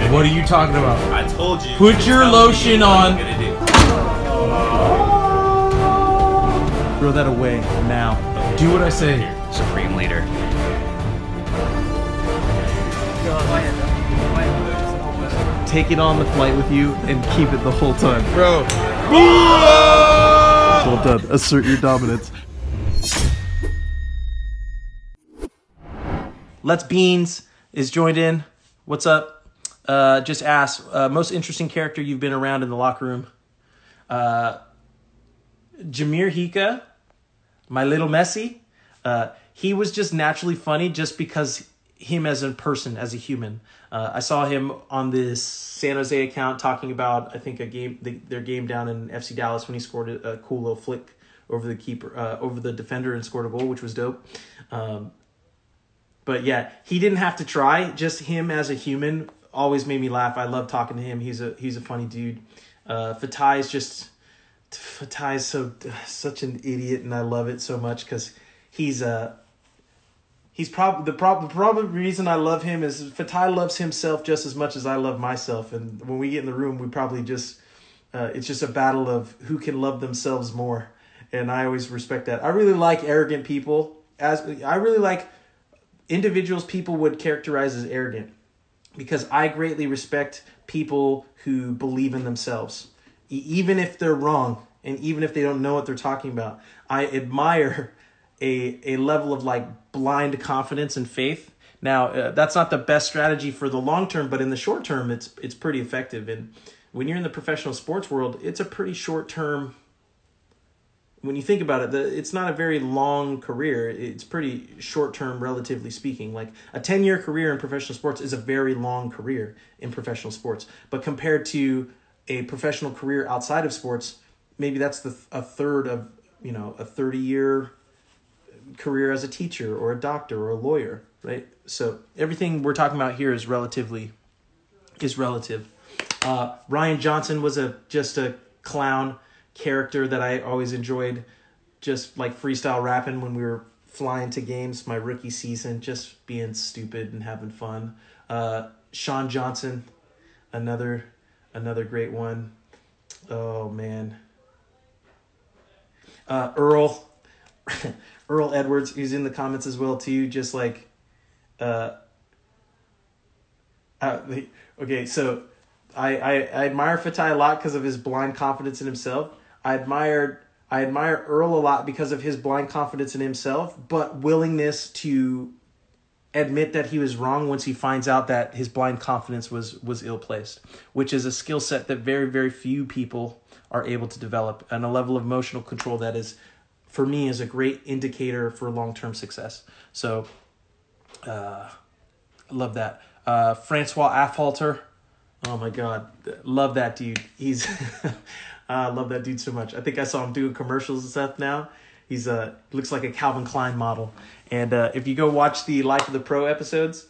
Told you you were gonna What do. are you talking about? I told you. Put Just your tell me lotion what I'm on. gonna do. Throw that away now. Do what I say. Supreme Leader. Take it on the flight with you and keep it the whole time. Bro, Well done. Assert your dominance. Let's Beans is joined in. What's up? Uh, just ask uh, most interesting character you've been around in the locker room. Uh, Jahmir Hyka, my little Messi. Uh, he was just naturally funny just because him as a person, as a human. Uh, I saw him on this San Jose account talking about I think a game the, their game down in FC Dallas when he scored a, a cool little flick over the keeper uh, over the defender and scored a goal, which was dope. Um, but yeah, he didn't have to try. Just him as a human always made me laugh. I love talking to him. He's a he's a funny dude. Uh, Fatai is just Fatai is so such an idiot, and I love it so much because he's uh he's probably the prob- the probably reason I love him is Fatai loves himself just as much as I love myself, and when we get in the room, we probably just uh, it's just a battle of who can love themselves more, and I always respect that. I really like arrogant people. As I really like individuals people would characterize as arrogant because I greatly respect people who believe in themselves, even if they're wrong and even if they don't know what they're talking about. I admire a a level of like blind confidence and faith. Now, uh, that's not the best strategy for the long term, but in the short term, it's it's pretty effective. And when you're in the professional sports world, it's a pretty short term when you think about it, the, it's not a very long career. It's pretty short term, relatively speaking. Like a 10 year career in professional sports is a very long career in professional sports. But compared to a professional career outside of sports, maybe that's the a third of, you know, a 30 year career as a teacher or a doctor or a lawyer, right? So everything we're talking about here is relatively is relative. Uh, Ryan Johnson was a just a clown character that I always enjoyed, just like freestyle rapping when we were flying to games my rookie season, just being stupid and having fun. Uh, Sean Johnson, another another great one. Oh man. Uh, Earl, Earl Edwards, who's in the comments as well too. Just like, uh, uh, okay, so I, I, I admire Fatai a lot because of his blind confidence in himself. I admired I admire Earl a lot because of his blind confidence in himself, but willingness to admit that he was wrong once he finds out that his blind confidence was was ill placed, which is a skill set that very very few people are able to develop, and a level of emotional control that is, for me, is a great indicator for long term success. So, uh, I love that. Uh, Francois Affolter, oh my god, love that dude. He's, I love that dude so much. I think I saw him doing commercials and stuff now. He's uh looks like a Calvin Klein model. And uh, if you go watch the Life of the Pro episodes,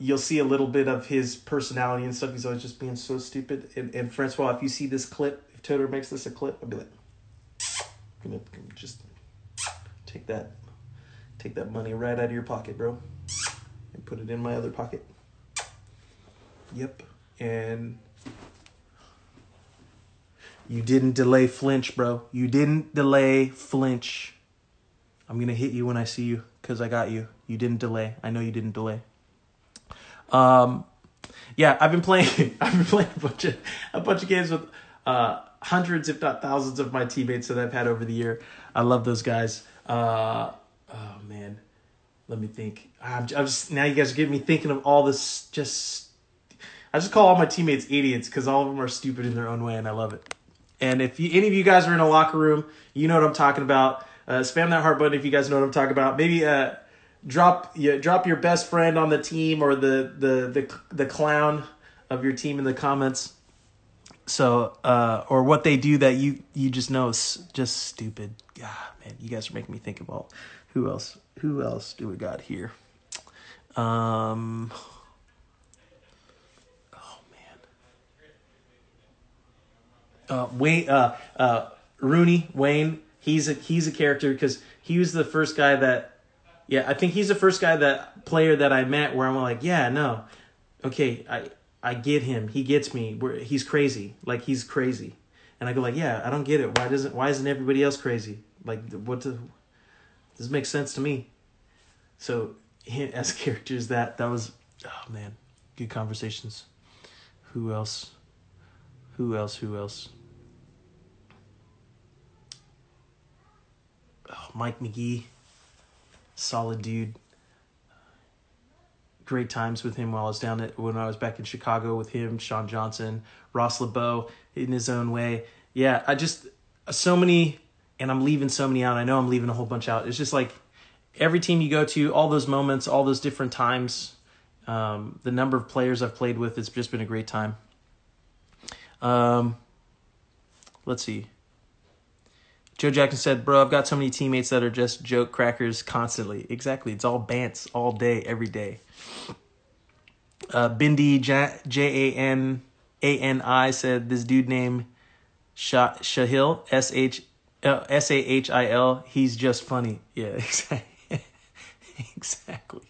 you'll see a little bit of his personality and stuff. He's always just being so stupid. And, and Francois, if you see this clip, if Toto makes this a clip, I'll be like, gonna just take that, take that money right out of your pocket, bro, and put it in my other pocket. Yep, and you didn't delay flinch, bro. You didn't delay flinch. I'm gonna hit you when I see you because I got you. You didn't delay. I know you didn't delay. Um, yeah, I've been playing. I've been playing a bunch of a bunch of games with uh hundreds, if not thousands, of my teammates that I've had over the year. I love those guys. Uh, oh man, let me think. I'm, just now you guys are getting me thinking of all this. Just I just call all my teammates idiots because all of them are stupid in their own way, and I love it. And if you, any of you guys are in a locker room, you know what I'm talking about. Uh, spam that heart button if you guys know what I'm talking about. Maybe uh, drop you drop your best friend on the team or the the the the clown of your team in the comments. So uh, or what they do that you you just know is just stupid. God, man, you guys are making me think all. Who else? Who else do we got here? Um. Oh man. Uh, Wayne, uh, uh, Rooney, Wayne. He's a he's a character because he was the first guy that yeah, I think he's the first guy that player that I met where I'm like, yeah, no, okay, I I get him. He gets me. Where he's crazy. Like he's crazy, and I go like, yeah, I don't get it. Why doesn't Why isn't everybody else crazy? Like what? The, this makes sense to me. So as characters, that that was oh man, good conversations. Who else? Who else? Who else? Oh, Mike Magee solid dude. Great times with him while I was down at when I was back in Chicago with him, Sean Johnson, Ross LeBeau in his own way. Yeah, I just so many, and I'm leaving so many out. I know I'm leaving a whole bunch out. It's just like every team you go to, all those moments, all those different times, um, the number of players I've played with, it's just been a great time. Um, let's see. Joe Jackson said, Bro, I've got so many teammates that are just joke crackers constantly. Exactly. It's all bants all day, every day. Uh, Bindi J A N A N I said, This dude named Shah- Shahil, S H uh, S A H I L, he's just funny. Yeah, exactly. exactly.